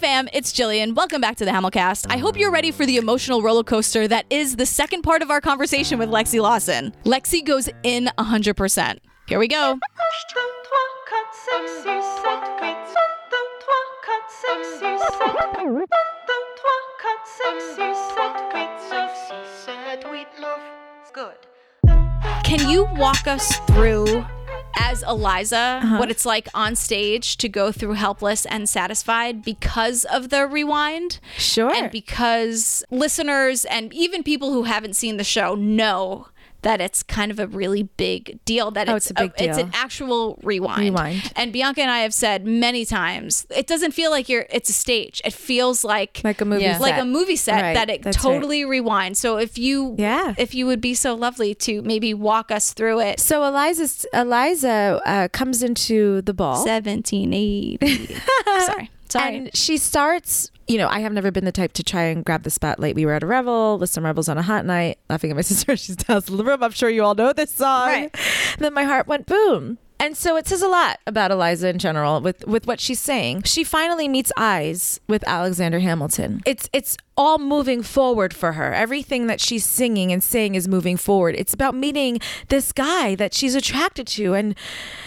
fam, it's Jillian. Welcome back to the Hamilcast. I hope you're ready for the emotional roller coaster that is the second part of our conversation with Lexi Lawson. Lexi goes in 100%. Here we go. Can you walk us through, as Eliza, Uh-huh. what it's like on stage to go through Helpless and Satisfied because of the rewind? Sure. And because listeners and even people who haven't seen the show know that it's kind of a really big deal that Oh, it's, it's a big it's deal. It's an actual rewind. Rewind. And Bianca and I have said many times, it doesn't feel like you're it's a stage. It feels like Like a movie Yeah. like set. a movie set Right, that it that's right. totally rewinds. So if you Yeah. if you would be so lovely to maybe walk us through it. So Eliza, Eliza uh, comes into the ball. 1780. Sorry. Sorry. And she starts, you know, I have never been the type to try and grab the spotlight. We were at a revel with some rebels on a hot night, laughing at my sister. She's down in the room. I'm sure you all know this song. Right. Then my heart went boom. And so it says a lot about Eliza in general with, with what she's saying. She finally meets eyes with Alexander Hamilton. It's it's all moving forward for her. Everything that she's singing and saying is moving forward. It's about meeting this guy that she's attracted to and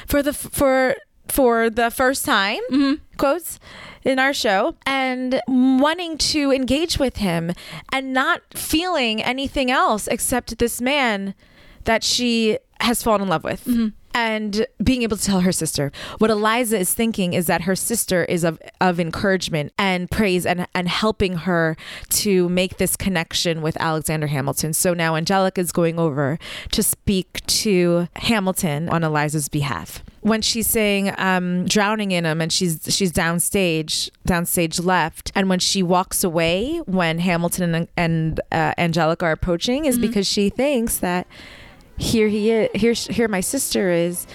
for the for for the first time mm-hmm. quotes in our show and wanting to engage with him and not feeling anything else except this man that she has fallen in love with. Mm-hmm. And being able to tell her sister what Eliza is thinking is that her sister is of, of encouragement and praise and, and helping her to make this connection with Alexander Hamilton. So now Angelica is going over to speak to Hamilton on Eliza's behalf when she's saying um, drowning in him and she's she's downstage downstage left and when she walks away when hamilton and, and uh, angelica are approaching is because she thinks that here he is here here my sister is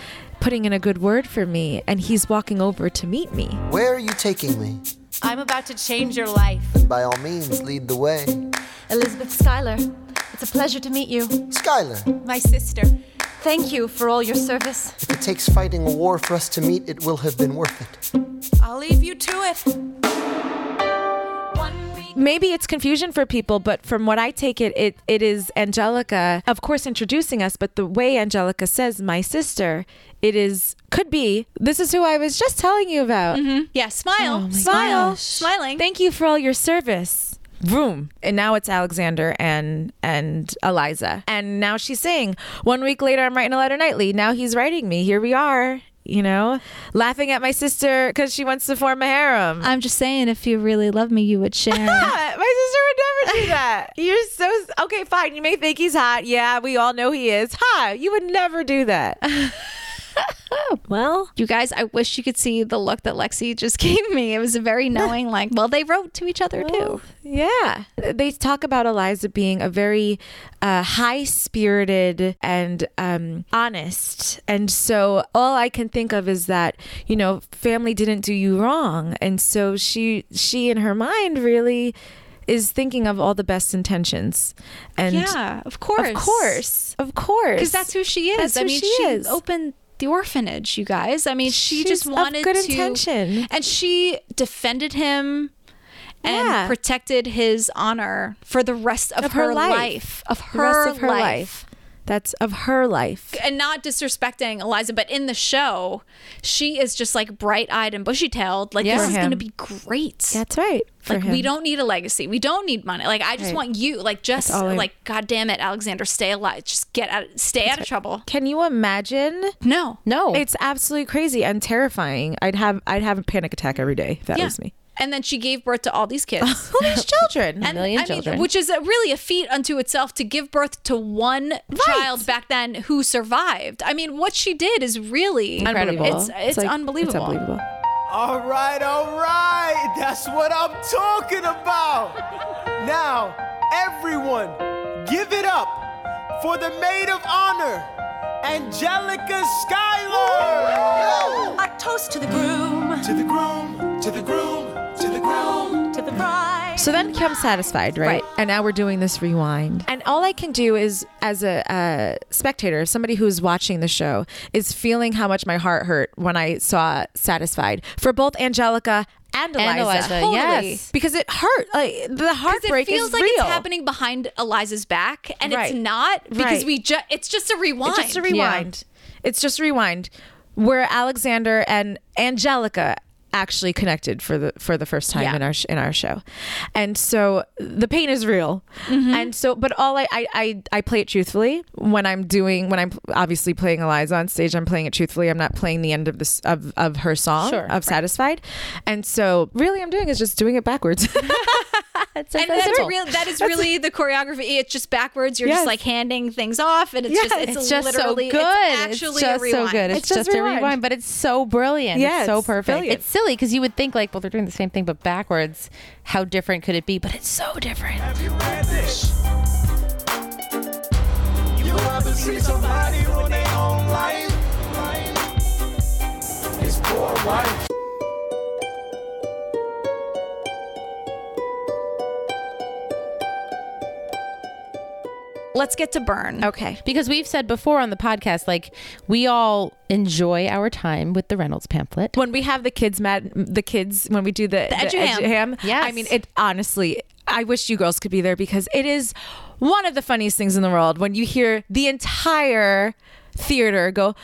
putting in a good word for me and he's walking over to meet me Where are you taking me? I'm about to change your life. And by all means, lead the way. Elizabeth Schuyler, it's a pleasure to meet you. Schuyler My sister. Thank you for all your service. if it takes fighting a war for us to meet, it will have been worth it. I'll leave you to it. maybe it's confusion for people but from what i take it it, it is angelica of course introducing us but the way angelica says my sister it is could be this is who i was just telling you about mm-hmm. yeah, smile. Oh my smile. gosh. Smiling. Thank you for all your service. Vroom. And now it's Alexander and and Eliza. And now she's saying, one week later I'm writing a letter nightly. Now he's writing me. Here we are. You know, laughing at my sister because she wants to form a harem. I'm just saying, if you really love me, you would share. my sister would never do that. You're so okay. Fine. You may think he's hot. Yeah, we all know he is. Ha! You would never do that. well, you guys, I wish you could see the look that Lexi just gave me. It was a very knowing, like, well, they wrote to each other too. Yeah. They talk about Eliza being a very uh, high spirited and um, honest. And so all I can think of is that, you know, family didn't do you wrong. And so she, she in her mind really is thinking of all the best intentions. And yeah, of course. of course, of course. Because that's who she is. That's I mean, she she is. opened the orphanage, you guys. I mean, she She's just wanted good to. intention. And she defended him and Yeah. protected his honor for the rest of, Of her life. life. Of her, of her life. life. That's of her life. and not disrespecting Eliza, but in the show, she is just like bright eyed and bushy tailed. Like Yeah. this is going to be great. That's right. For like him. we don't need a legacy. We don't need money. Like I just Right. want you. Like just That's I- like God damn it, Alexander, stay alive. Just get out. Stay out of trouble. Can you imagine? No, No. It's absolutely crazy and terrifying. I'd have I'd have a panic attack every day if that yeah. was me. And then she gave birth to all these kids. All these children. And million I children. mean, which is a, really a feat unto itself to give birth to one child back then who survived. I mean, what she did is really Incredible. It's it's, like- unbelievable. It's unbelievable. All right, all right. That's what I'm talking about. Now, everyone, give it up for the maid of honor, Angelica Schuyler. A toast to the groom, To the groom, to the groom, So then comes satisfied, right? Right. And now we're doing this rewind. And all I can do is, as a, a spectator, somebody who's watching the show, is feeling how much my heart hurt when I saw satisfied for both Angelica and Eliza. And Eliza, Totally. yes. Because it hurt. Like the Because heartbreak it feels like real. it's happening behind Eliza's back, and Right. it's not because Right. we just it's just a rewind. It's just a rewind. It's just a rewind where Alexander and Angelica actually connected for the for the first time Yeah. in our sh- in our show, and so the pain is real, Mm-hmm. and so but all I, I I I play it truthfully when I'm doing when I'm obviously playing Eliza on stage. I'm playing it truthfully. I'm not playing the end of this of of her song Sure. of Satisfied, and so really I'm doing is just doing it backwards. It's so and that's simple. real. That is really the choreography. It's just backwards. You're Yes. just like handing things off, and it's Yes. just it's, It's just so literally good. It's actually it's just a so good. It's, It's just just, a rewind. rewind, but it's so brilliant. Yes, it's so perfect. brilliant. It's silly because you would think like, well, they're doing the same thing but backwards. How different could it be? But it's so different. Have you read Let's get to burn. okay. Because we've said before on the podcast, like we all enjoy our time with the Reynolds pamphlet. when we have the kids mad the kids when we do the, the, Eduham. eduham, Yes. i mean it honestly i wish you girls could be there because it is one of the funniest things in the world when you hear the entire theater go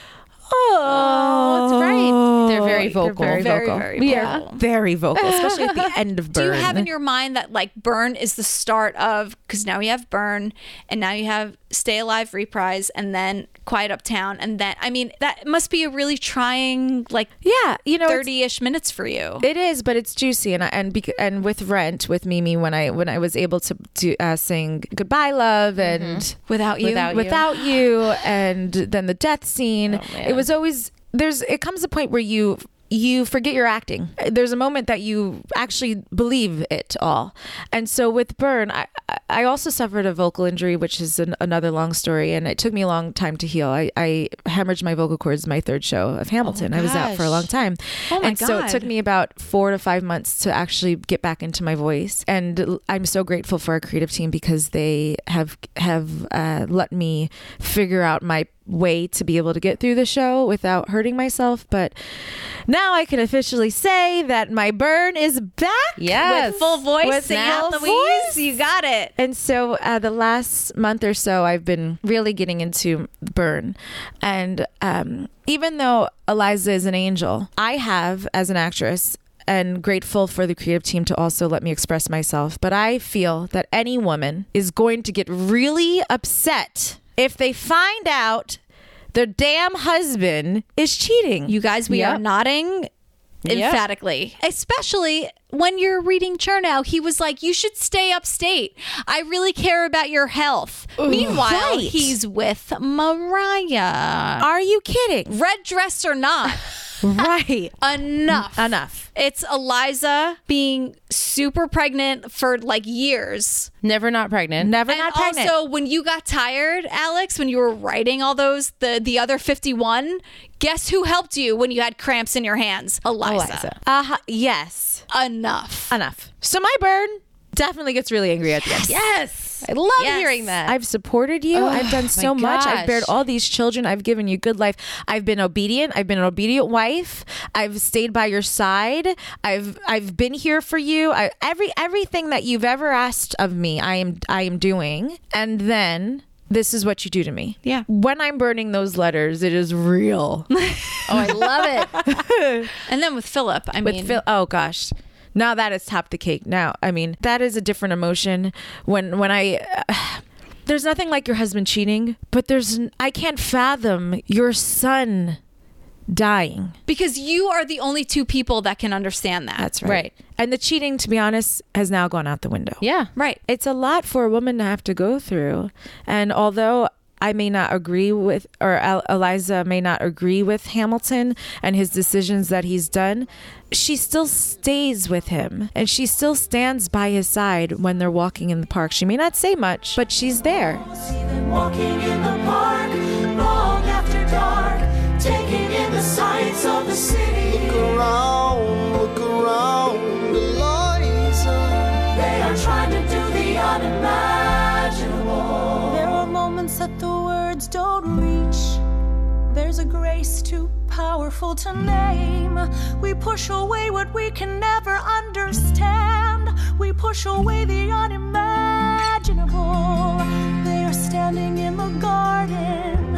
oh that's right. Oh. They're very They're vocal. very Very, vocal very we vocal. are very vocal especially at the end of burn. Do you have in your mind that like burn is the start of because now you have burn and now you have stay alive reprise and then quiet uptown and then I mean that must be a really trying like yeah you know 30-ish minutes for you. It is, but it's juicy, and I, and bec- and with Rent with Mimi when I when I was able to do uh, sing Goodbye Love and Without you. Without you. without you and then the death scene Oh, it was always there's it comes a point where you you forget your acting. There's a moment that you actually believe it all. And so with burn i i also suffered a vocal injury which is an, another long story and it took me a long time to heal. I i hemorrhaged my vocal cords my third show of hamilton. I was out for a long time. Oh my and so it took me about four to five months to actually get back into my voice. And I'm so grateful for our creative team because they have have uh, let me figure out my way to be able to get through the show without hurting myself but now i can officially say that my burn is back Yes. with full voice, With full Louise. voice. You got it. and so uh, the last month or so, I've been really getting into Burn. And um, even though Eliza is an angel, I have, as an actress, and grateful for the creative team to also let me express myself. But I feel that any woman is going to get really upset if they find out their damn husband is cheating. You guys, we are nodding emphatically, especially when you're reading Chernow. He was like, "You should stay upstate. I really care about your health." Meanwhile, right. he's with Maria. Are you kidding? Red dress or not, right. enough. Enough. It's Eliza being super pregnant for like years. Never not pregnant. Never and not pregnant. also, when you got tired, Alex, when you were writing all those, the the other fifty one, guess who helped you when you had cramps in your hands? Eliza. Eliza. uh-huh. Yes. Enough. enough. So my burn definitely gets really angry at the end. Yes. I love Yes. hearing that. I've supported you. Oh, I've done so much. I've bared all these children. I've given you good life. I've been obedient. I've been an obedient wife. I've stayed by your side. I've I've been here for you. I, every everything that you've ever asked of me, I am I am doing. And then this is what you do to me. Yeah. When I'm burning those letters, it is real. oh, I love it. And then with Philip, I with mean, Phil. Oh gosh. Now that is top the cake. Now, I mean, that is a different emotion. When when I, uh, there's nothing like your husband cheating, but there's I can't fathom your son dying. because you are the only two people that can understand that. That's right. Right. And the cheating, to be honest, has now gone out the window. Yeah. right. It's a lot for a woman to have to go through. And although I may not agree with, or El- Eliza may not agree with Hamilton and his decisions that he's done, she still stays with him and she still stands by his side when they're walking in the park. She may not say much, but she's there. Walking in the park long after dark, taking in the sights of the city. There's a grace too powerful to name. We push away what we can never understand. We push away the unimaginable. They are standing in the garden.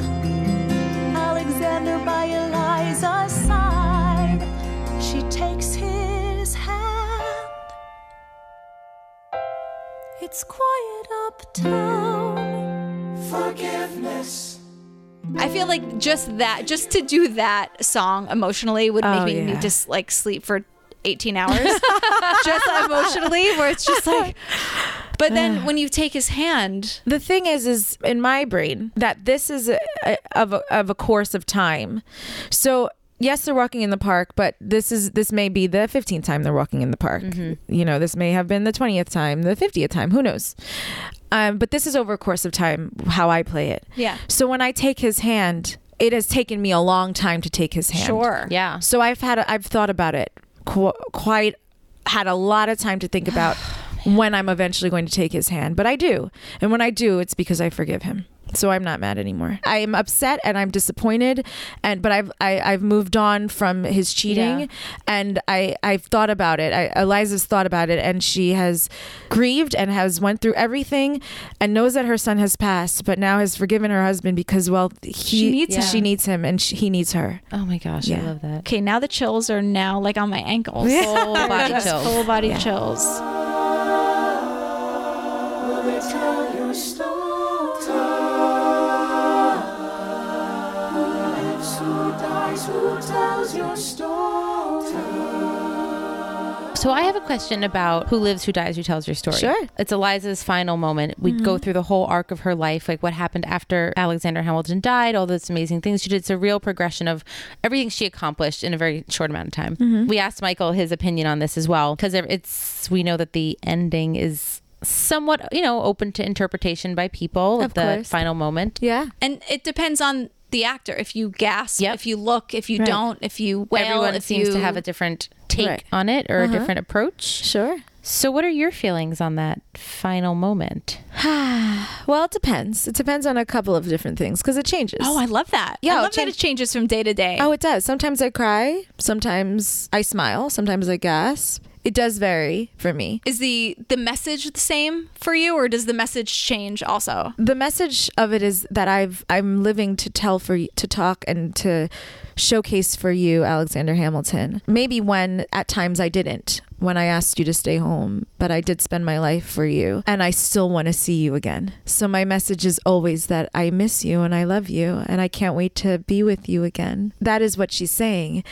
Alexander by Eliza's side. She takes his hand. It's quiet uptown. I feel like just that, just to do that song emotionally would make Oh, me yeah. just like sleep for 18 hours. just emotionally, where it's just like. But then when you take his hand, the thing is is in my brain that this is a, a, of a, of a course of time so yes they're walking in the park but this is this may be the 15th time they're walking in the park you know this may have been the 20th time the 50th time who knows um, but this is over a course of time how i play it Yeah. so when i take his hand it has taken me a long time to take his hand sure. Yeah. so I've had a, I've thought about it qu- quite had a lot of time to think about when I'm eventually going to take his hand, but I do. And when I do, it's because I forgive him. So I'm not mad anymore. I am upset and I'm disappointed and but I've I, I've moved on from his cheating Yeah. and I I've thought about it. I, Eliza's thought about it and she has grieved and has went through everything and knows that her son has passed, but now has forgiven her husband because well he She needs him. she needs him and she, he needs her. Oh my gosh, Yeah. I love that. Okay, now the chills are now like on my ankles. Full body chills. Full body chills. So I have a question about who lives, who dies, who tells your story. Sure. Mm-hmm. It's Eliza's final moment. We go through the whole arc of her life, like what happened after Alexander Hamilton died, all those amazing things she did. It's a real progression of everything she accomplished in a very short amount of time. Mm-hmm. We asked Michael his opinion on this as well because it's we know that the ending is somewhat you know open to interpretation by people Of the course. final moment. Yeah. And it depends on the actor. If you gasp, Yep. if you look, if you Right. don't, if you wail, Everyone if seems you to have a different take Right. on it or Uh-huh. a different approach. Sure. So, what are your feelings on that final moment? Well, it depends. It depends on a couple of different things because it changes. Oh, I love that. Yeah, I I'll love that change- it changes from day to day. oh, it does. Sometimes I cry. Sometimes I smile. Sometimes I gasp. It does vary for me. is the the message the same for you, or does the message change also? The message of it is that I've I'm living to tell for to talk and to showcase for you, Alexander Hamilton. Maybe when at times I didn't, when I asked you to stay home, but I did spend my life for you, and I still want to see you again. So my message is always that I miss you and I love you, and I can't wait to be with you again. That is what she's saying.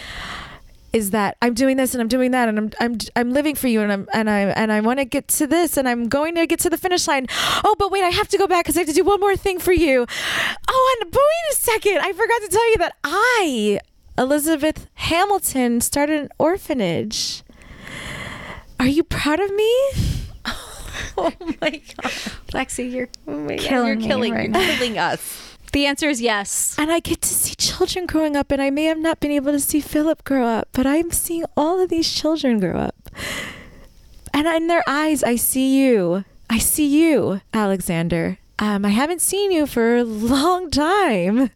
Is that I'm doing this and I'm doing that and I'm I'm I'm living for you and I'm and I and I want to get to this and I'm going to get to the finish line. Oh, but wait, I have to go back because I have to do one more thing for you. Oh, and but wait a second, I forgot to tell you that I, Elizabeth Hamilton, started an orphanage. Are you proud of me? Oh my god! Lexi, you're oh Killing you're me killing, right you're now. killing us. The answer is yes. And I get to see children growing up, and I may have not been able to see Philip grow up, but I'm seeing all of these children grow up. And in their eyes, I see you. I see you, Alexander. Um, I haven't seen you for a long time.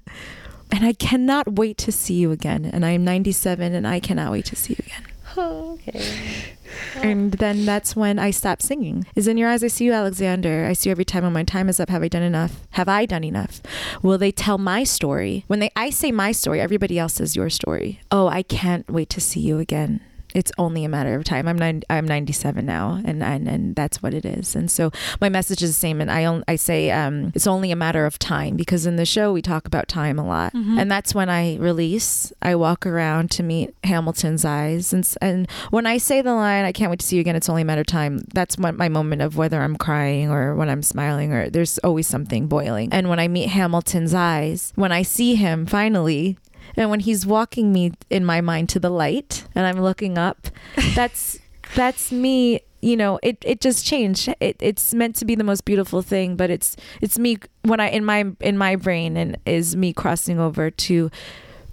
And I cannot wait to see you again. And I am 97, and I cannot wait to see you again. Okay. And then that's when I stop singing. Is in your eyes, I see you, Alexander. I see you every time when my time is up. Have I done enough? Have I done enough? Will they tell my story? When they I say my story, everybody else says your story. Oh, I can't wait to see you again. It's only a matter of time. I'm nine, I'm 97 now, and, and and that's what it is. And so my message is the same. And I on- I say um, it's only a matter of time because in the show we talk about time a lot, and that's when I release. I walk around to meet Hamilton's eyes, and and when I say the line, "I can't wait to see you again," it's only a matter of time. That's what my moment of whether I'm crying or when I'm smiling, or there's always something boiling. And when I meet Hamilton's eyes, when I see him finally, and when he's walking me in my mind to the light and I'm looking up, that's that's me. You know, it, it just changed. It, it's meant to be the most beautiful thing, but it's it's me when I in my in my brain and is me crossing over to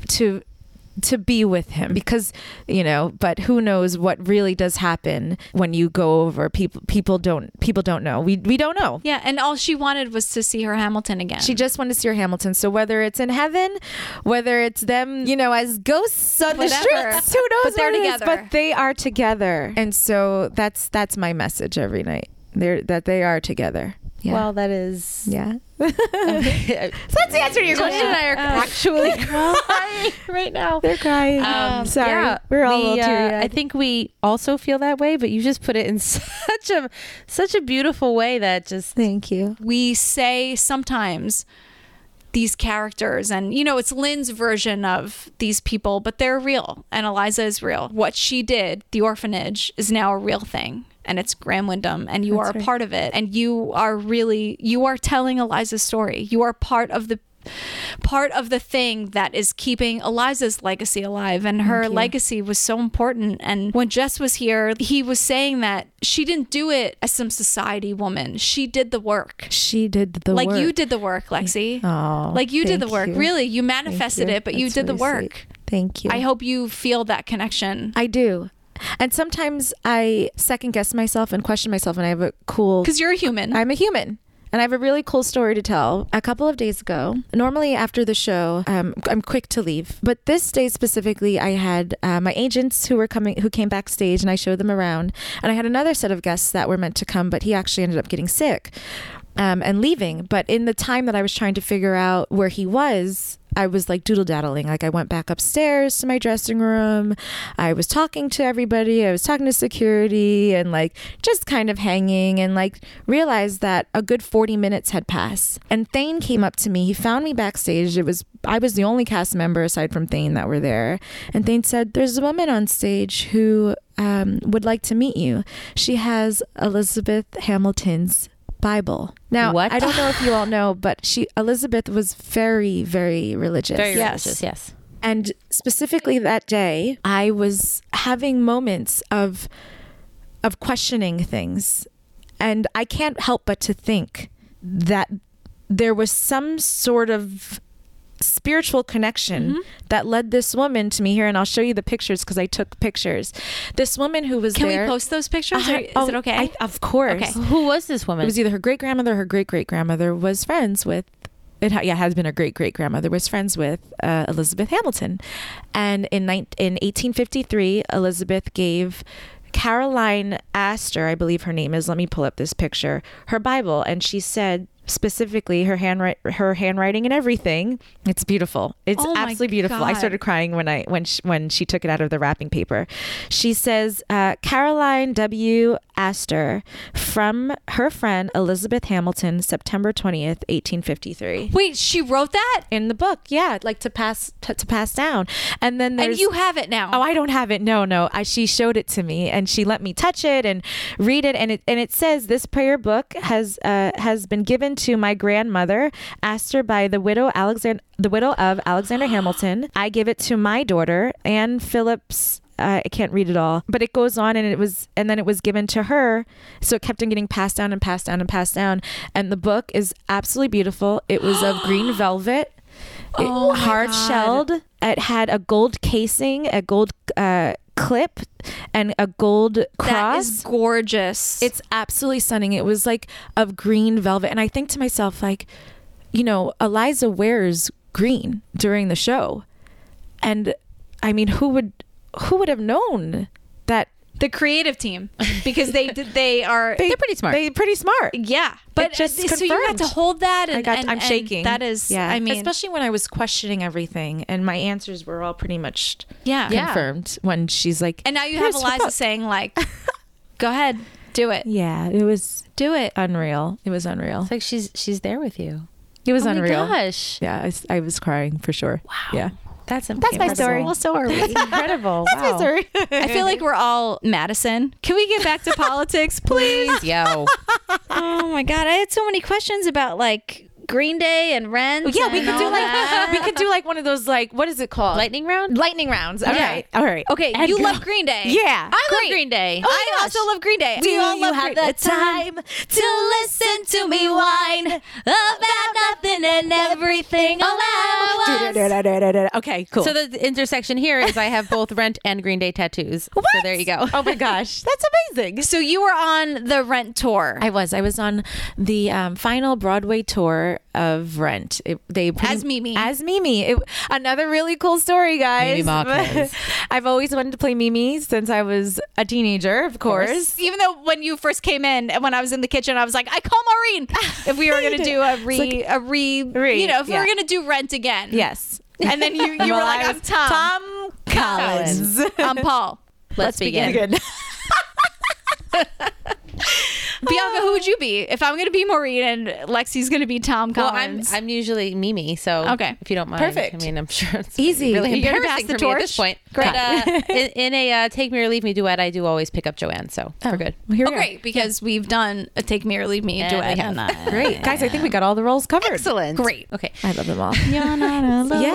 to to be with him because you know but who knows what really does happen when you go over people people don't people don't know we we don't know Yeah, and all she wanted was to see her Hamilton again. she just wanted to see her Hamilton. So whether it's in heaven, whether it's them, you know, as ghosts on the Whatever. streets, who knows? But they're it is, together. But they are together, and so that's that's my message every night. They're that they are together. Yeah. Well, that is. yeah. so that's the answer to your question. and I are actually crying right now. They're crying. Um, Sorry, yeah, we're all a little uh, teary-eyed. I think we also feel that way, but you just put it in such a such a beautiful way that just Thank you. we say sometimes these characters and you know it's Lin's version of these people but they're real and Eliza is real what she did the orphanage is now a real thing and it's Graham Windham and you are a part of it and you are really you are telling Eliza's story you are part of the part of the thing that is keeping Eliza's legacy alive and her legacy was so important and when Jess was here he was saying that she didn't do it as some society woman she did the work She did the work. like work. you did the work, Lexi. Oh, like you did the work. you. Really, you manifested you. it, but you That's did the work. sweet. Thank you. I hope you feel that connection. I do. And sometimes I second guess myself and question myself, and I have a cool Because you're a human. I'm a human. And I have a really cool story to tell. A couple of days ago, normally after the show, um, I'm quick to leave. But this day specifically, I had uh, my agents who were coming, who came backstage, and I showed them around. And I had another set of guests that were meant to come, but he actually ended up getting sick um, and leaving. But in the time that I was trying to figure out where he was, I was like doodle daddling. Like I went back upstairs to my dressing room. I was talking to everybody. I was talking to security and like just kind of hanging and like realized that a good 40 minutes had passed. And Thane came up to me. He found me backstage. It was I was the only cast member aside from Thane that were there. And Thane said, "There's a woman on stage who um, would like to meet you. She has Elizabeth Hamilton's Bible. Now, What? I don't know if you all know, but she Elizabeth was very, very religious. very Yes. religious. Yes. And specifically that day, I was having moments of of questioning things. And I can't help but to think that there was some sort of spiritual connection Mm-hmm. that led this woman to me here and I'll show you the pictures because I took pictures. This woman who was Can there we post those pictures? Uh, or is oh, it okay? I- of course. Okay. Who was this woman? It was either her great grandmother or her great great grandmother was friends with. It ha- yeah has been her great great grandmother was friends with uh, Elizabeth Hamilton, and in nine in 1853 Elizabeth gave Caroline Astor I believe her name is. Let me pull up this picture. Her Bible, and she said specifically her handwrite her handwriting and everything. It's beautiful. It's Oh absolutely beautiful. I started crying when I when she, when she took it out of the wrapping paper. She says uh, Caroline W. Astor from her friend Elizabeth Hamilton, September twentieth, eighteen fifty three. Wait, she wrote that, In the book, yeah, like to pass to, to pass down, and then there's and you have it now. Oh, I don't have it. No, no. I, she showed it to me, and she let me touch it and read it, and it and it says this prayer book has uh, has been given to my grandmother, Astor, by the widow Alexander, the widow of Alexander Hamilton. I give it to my daughter, Anne Phillips. Uh, I can't read it all, but it goes on, and it was, and then it was given to her, so it kept on getting passed down and passed down and passed down. And the book is absolutely beautiful. It was of green velvet. Oh hard shelled. It had a gold casing, a gold uh, clip, and a gold cross. is gorgeous. it's absolutely stunning. It was like of green velvet, and I think to myself, like, you know, Eliza wears green during the show, and I mean, who would who would have known that the creative team because they they are they, They're pretty smart. They're pretty smart. yeah. But just so you got confirmed. to hold that, and I got. and- I'm and shaking. That is, yeah. I mean, especially when I was questioning everything, and my answers were all pretty much yeah, Yeah. confirmed when she's like, And now you have "Here's her Eliza book." saying like, "Go ahead, do it, Yeah, it was do it." unreal. It was unreal. It's like she's she's there with you. It was oh unreal. my gosh. Yeah, I, was- I was crying for sure. Wow. Yeah. That's That's my story. Well, so are we. incredible. That's wow. Sorry. I feel like we're all Madison. Can we get back to politics, please? Yo. Oh my god, I had so many questions about like Green Day and Rent. yeah, we could do like that. we could do like one of those like what is it called? Lightning round? lightning rounds. All Yeah. right. All right. Okay, And you go. love Green Day. Yeah. I love Green Day. I also love Green Day. Do we all you love have Green- the time to listen to me whine about nothing and everything all at Okay, cool. So the intersection here is I have both Rent and Green Day tattoos. So there you go. oh my gosh, that's amazing. So you were on the Rent tour. I was. I was on the um, final Broadway tour of Rent. It, they As Mimi. As Mimi. It, another really cool story, guys. I've always wanted to play Mimi since I was a teenager, of course. Even though when you first came in and when I was in the kitchen, I was like, I call Maureen if we were going to do a re, a re, Re, you know, if we yeah. were going to do Rent again. Yes. And then you, you were like, I'm Tom. Tom Collins. I'm Paul. Let's, begin. Good. Bianca, who would you be if I'm going to be Maureen and Lexi's going to be Tom Well, I'm Collins? I'm usually Mimi, so Okay. if you don't mind, Perfect. I mean, I'm sure it's Easy. really You're gonna embarrassing pass the for me at this torch? point. Great. But uh, in, in a uh, Take Me or Leave Me duet, I do always pick up Joanne, so we're good. Well, here oh, we are. great, because we've done a Take Me or Leave Me Yeah, duet. have. and, uh, Great. Guys, I think we got all the roles covered. Excellent. Great. Okay. I love them all. You're not alone.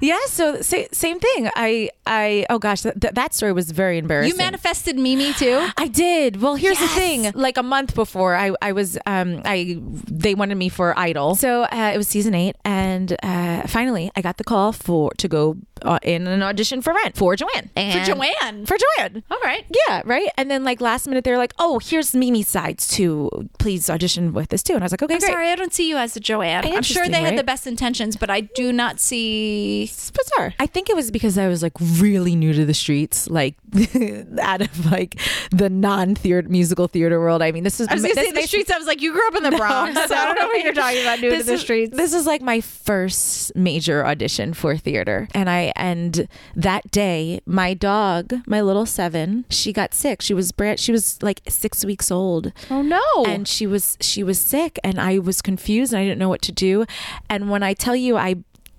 Yeah, so sa- same thing. I I oh gosh, that, that story was very embarrassing. You manifested Mimi too? I did. Well, here's the thing. Like a month before, I I was um I they wanted me for Idol, so uh, it was season eight, and uh, finally I got the call for to go uh, in an audition for Rent for Joanne. For Joanne. For Joanne. All right. Yeah, right. And then like last minute, they're like, "Oh, here's Mimi's sides too. Please audition with this too." And I was like, "Okay, I'm great." sorry, I don't see you as a Joanne. I'm sure Interesting, they had the best intentions, but I do not see. It's bizarre. I think it was because I was like really new to the streets, like out of like the non-theater musical theater world. I mean, this is I was this say the streets. I was like, you grew up in the Bronx, so I don't know what you're talking about. New to the is, streets. This is like my first major audition for theater. And I and that day, my dog, my little seven, she got sick. She was brand she was like six weeks old. oh no! And she was she was sick and I was confused and I didn't know what to do. And when I tell you I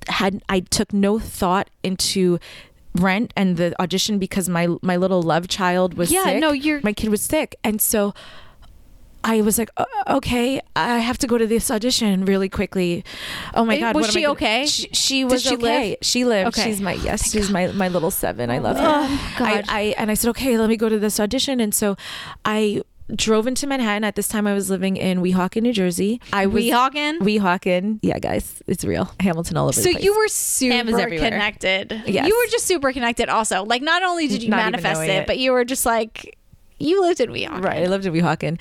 had I took no thought into rent and the audition because my my little love child was Yeah, sick. no, you're- my kid was sick and so I was like, "Uh, okay, I have to go to this audition really quickly. Oh my Eh, god, was she I gonna-" okay? She, she was she okay. live? She lived. Okay. She's my yes. She's my my little seven. I love her. Oh, God. I, I and I said, okay, let me go to this audition. And so I drove into Manhattan. At this time, I was living in Weehawken, New Jersey. I was Weehawken? Weehawken. Yeah, guys, it's real. Hamilton all over. So the place. you were super connected. Yes. You were just super connected. Also, like not only did you Not manifest it, it. but you were just like you lived in Weehawken. Right, I lived in Weehawken.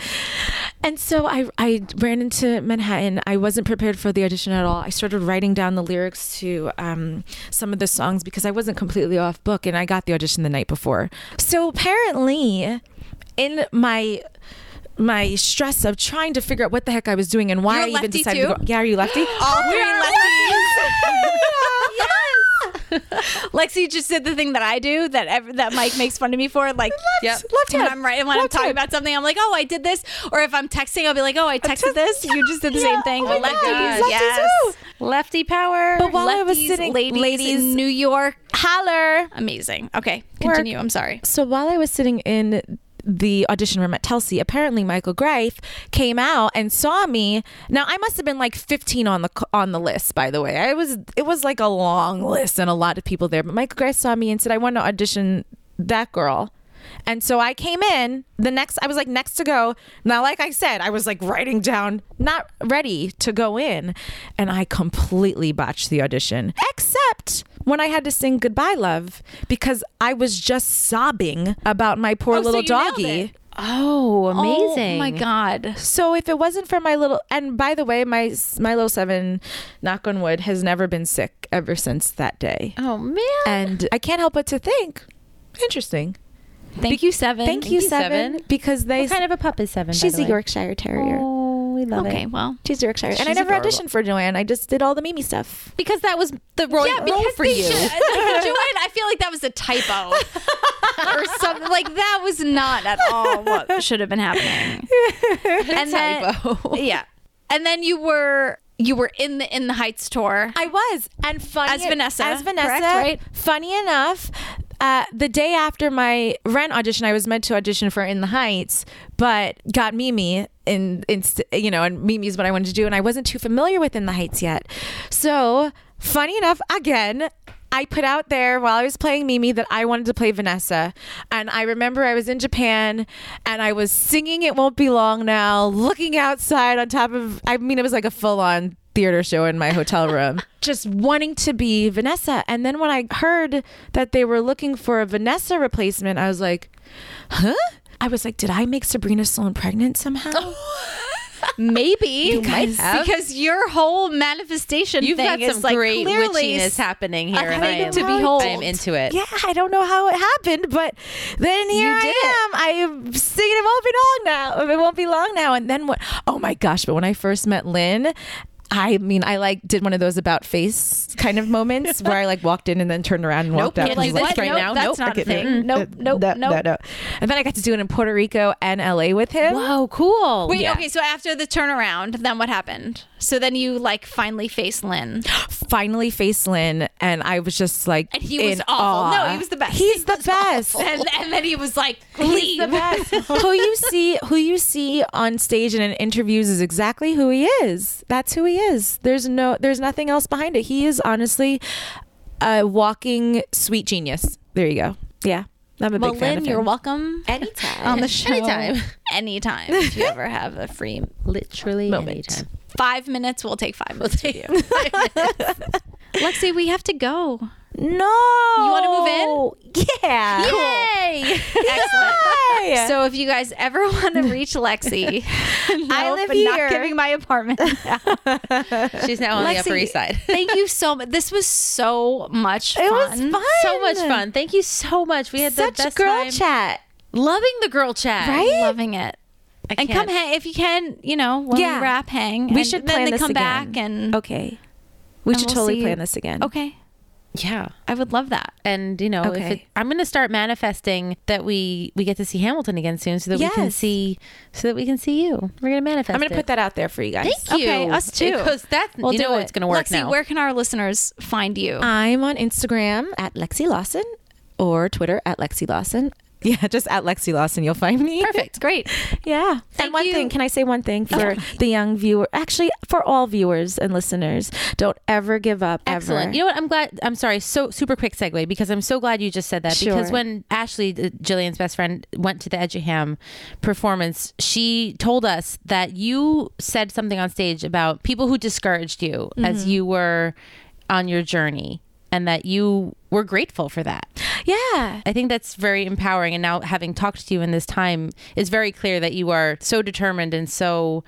And so I, I ran into Manhattan. I wasn't prepared for the audition at all. I started writing down the lyrics to um, some of the songs because I wasn't completely off book and I got the audition the night before. So apparently, in my my stress of trying to figure out what the heck I was doing and why You're I even lefty decided too? to go. Yeah, are you lefty? All three We are lefties. yes. Lexi just did the thing that I do that ev- that Mike makes fun of me for. Like, Yep. Left when hand. I'm right, and when I'm talking hand. about something, I'm like, oh, I did this. Or if I'm texting, I'll be like, oh, I texted this. You just did the same thing. Oh my Lefties, God, lefties yes. too. Lefty power. But while I was sitting, ladies, ladies, in New York, holler. amazing. Okay, continue. I'm sorry. So while I was sitting in the audition room at Telsey, apparently Michael Greif came out and saw me. Now I must have been like 15 on the on the list. By the way, I was it was like a long list and a lot of people there. But Michael Greif saw me and said, "I want to audition that girl." And so I came in the next, I was like next to go. Now, like I said, I was like writing down, not ready to go in. And I completely botched the audition, except when I had to sing Goodbye Love because I was just sobbing about my poor Oh, so little you doggy. it. oh, amazing. Oh my god. So if it wasn't for my little, and by the way, my my little seven, knock on wood, has never been sick ever since that day. Oh man. And I can't help but to think, interesting. Thank you, Seven. Thank, you, you, seven, Seven. because they. what kind of a pup is seven? by she's the a way? Yorkshire Terrier. Oh, we love Okay, it. well, She's Yorkshire, and I never adorable. auditioned for Joanne. I just did all the Mimi stuff. Because that was the role, yeah, role for you. should- like, Joanne, I feel like that was a typo or something. Like that was not at all what should have been happening. and then, Typo. yeah, and then you were you were in the in the Heights tour. I was, and funny As Vanessa, as Vanessa, correct, right? Funny enough. Uh, the day after my rent audition, I was meant to audition for In the Heights, but got Mimi in, in you know, and Mimi's what I wanted to do, and I wasn't too familiar with In the Heights yet. So, funny enough, again, I put out there while I was playing Mimi that I wanted to play Vanessa. And I remember I was in Japan and I was singing It Won't Be Long Now, looking outside on top of, I mean, it was like a full on theater show in my hotel room, just wanting to be Vanessa. And then when I heard that they were looking for a Vanessa replacement, I was like, huh? I was like, did I make Sabrina Sloan pregnant somehow? Maybe might have. because your whole manifestation You've thing got is some like great clearly witchiness happening here, and I am, to behold. I am into it. Yeah, I don't know how it happened, but then here You I did it. am. I am singing it won't be long now. It won't be long now. And then what? Oh my gosh! But when I first met Lin. I mean, I like did one of those about face kind of moments where I like walked in and then turned around and walked out. can't and do was this like, right nope, now. That's Nope. not a thing. Nope, uh, nope, no, nope. no, no. And then I got to do it in Puerto Rico and LA with him. Whoa, cool. Wait, Yeah. okay, so after the turnaround, then what happened? So then you like finally face Lin. Finally face Lin, and I was just like, And he was in awful. No, he was the best. He's He the best. And, and then he was like, He's leave. the best. who you see, who you see on stage and in interviews is exactly who he is. That's who he is. There's no, there's nothing else behind it. He is honestly a walking sweet genius. There you go. Yeah, I'm a Well, big fan Lin, of you're welcome Anytime. on the show. Anytime. Anytime. if you ever have a free Literally Moment. anytime. Five minutes, we'll take five minutes with you. Lexi, we have to go. No, You wanna move in? Yeah. Yay! Excellent. Yay. So if you guys ever want to reach Lexi, I live I'm not here. giving my apartment. She's now on the Upper East Side. Thank you so much. This was so much it was fun. so much fun. Thank you so much. We had Such the best girl time. chat. Loving the girl chat. Right? Loving it. I And can't- come hang if you can. You know, when Yeah. we wrap, hang. We and should then plan they this come again. back and Okay. We And should we'll totally plan this again. okay. Yeah. I would love that. And you know, if Okay. it, I'm going to start manifesting that we we get to see Hamilton again soon, so that we can see, so that we can see you. We're going to manifest. I'm going to put that out there for you guys. Thank you. Okay, us too. Because that's We'll you do know it. it's going to work Lexi, now. where can our listeners find you? I'm on Instagram at Lexi Lawson or Twitter at Lexi Lawson. Yeah, just at Lexi Lawson, you'll find me. Perfect. Great. Yeah. Thank and one you. thing, can I say one thing for the young viewer? Actually, for all viewers and listeners, don't ever give up. Excellent. Ever. You know what? I'm glad. I'm sorry. So super quick segue because I'm so glad you just said that because when Ashley, uh, Jillian's best friend, went to the Eduham performance, she told us that you said something on stage about people who discouraged you as Mm-hmm. you were on your journey, and that you were grateful for that. yeah. I think that's very empowering. And now, having talked to you in this time, it's very clear that you are so determined and so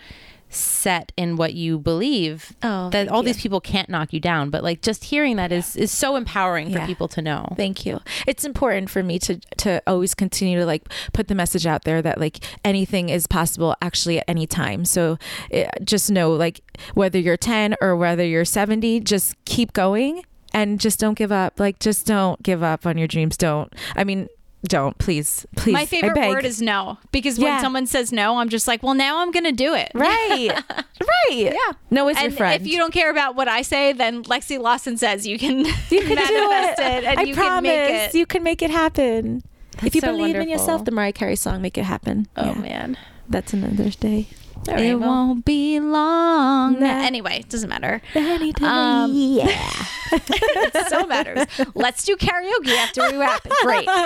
set in what you believe Oh, that all you. these people can't knock you down. But like just hearing that is is so empowering for Yeah. people to know. Thank you. It's important for me to to always continue to like put the message out there that like anything is possible actually at any time. So eh, just know like whether you're 10 or whether you're 70, just keep going and just don't give up. Like just don't give up on your dreams. Don't. I mean, don't please, please. My I favorite beg. word is no because when someone says no, I'm just like, well, now I'm going to do it. right, right. Yeah. No is your friend. if you don't care about what I say, then Lexi Lawson says you can, you can manifest do it. and I you promise can make it. you can make it happen. if you so believe in yourself, the Mariah Carey song "Make It Happen." Oh Yeah. man. that's another day. Right, it won't be long. Nah. Anyway, it doesn't matter. Um, yeah. It so matters. Let's do karaoke after we wrap. Great.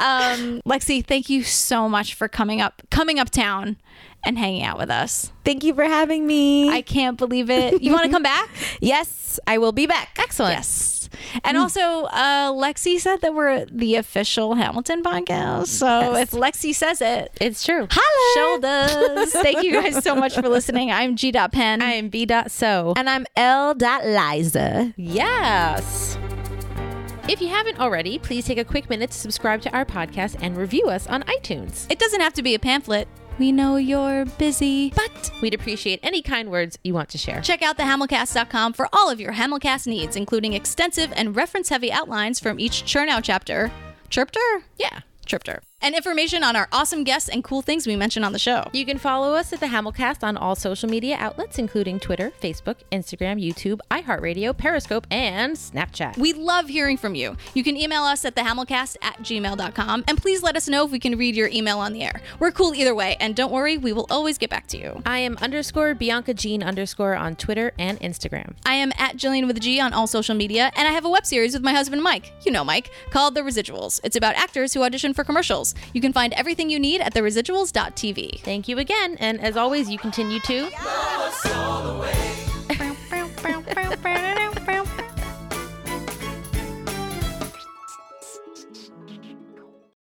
Um, Lexi, thank you so much for coming up, coming uptown, and hanging out with us. Thank you for having me. I can't believe it. You want to come back? yes, I will be back. excellent. Yes. And also, uh, Lexi said that we're the official Hamilton podcast. So if Lexi says it, It's true. Show does. Thank you guys so much for listening. I'm G. Pen. I am B. Dot So. And I'm L. Liza. Yes. If you haven't already, please take a quick minute to subscribe to our podcast and review us on iTunes. It doesn't have to be a pamphlet. We know you're busy. But we'd appreciate any kind words you want to share. Check out the Hamilcast.com for all of your Hamilcast needs, including extensive and reference heavy outlines from each Chernow chapter. Chirpter? Yeah. Chirpter. And information on our awesome guests and cool things we mention on the show. You can follow us at the Hamilcast on all social media outlets, including Twitter, Facebook, Instagram, YouTube, iHeartRadio, Periscope, and Snapchat. We love hearing from you. You can email us at thehamilcast at gmail.com, and please let us know if we can read your email on the air. We're cool either way, and don't worry, we will always get back to you. I am underscore Bianca Jean underscore on Twitter and Instagram. I am at Jillian with a G on all social media, and I have a web series with my husband Mike, you know Mike, called The Residuals. It's about actors who audition for commercials. Residuals. You can find everything you need at theresiduals.tv. Thank you again, and as always, you continue to.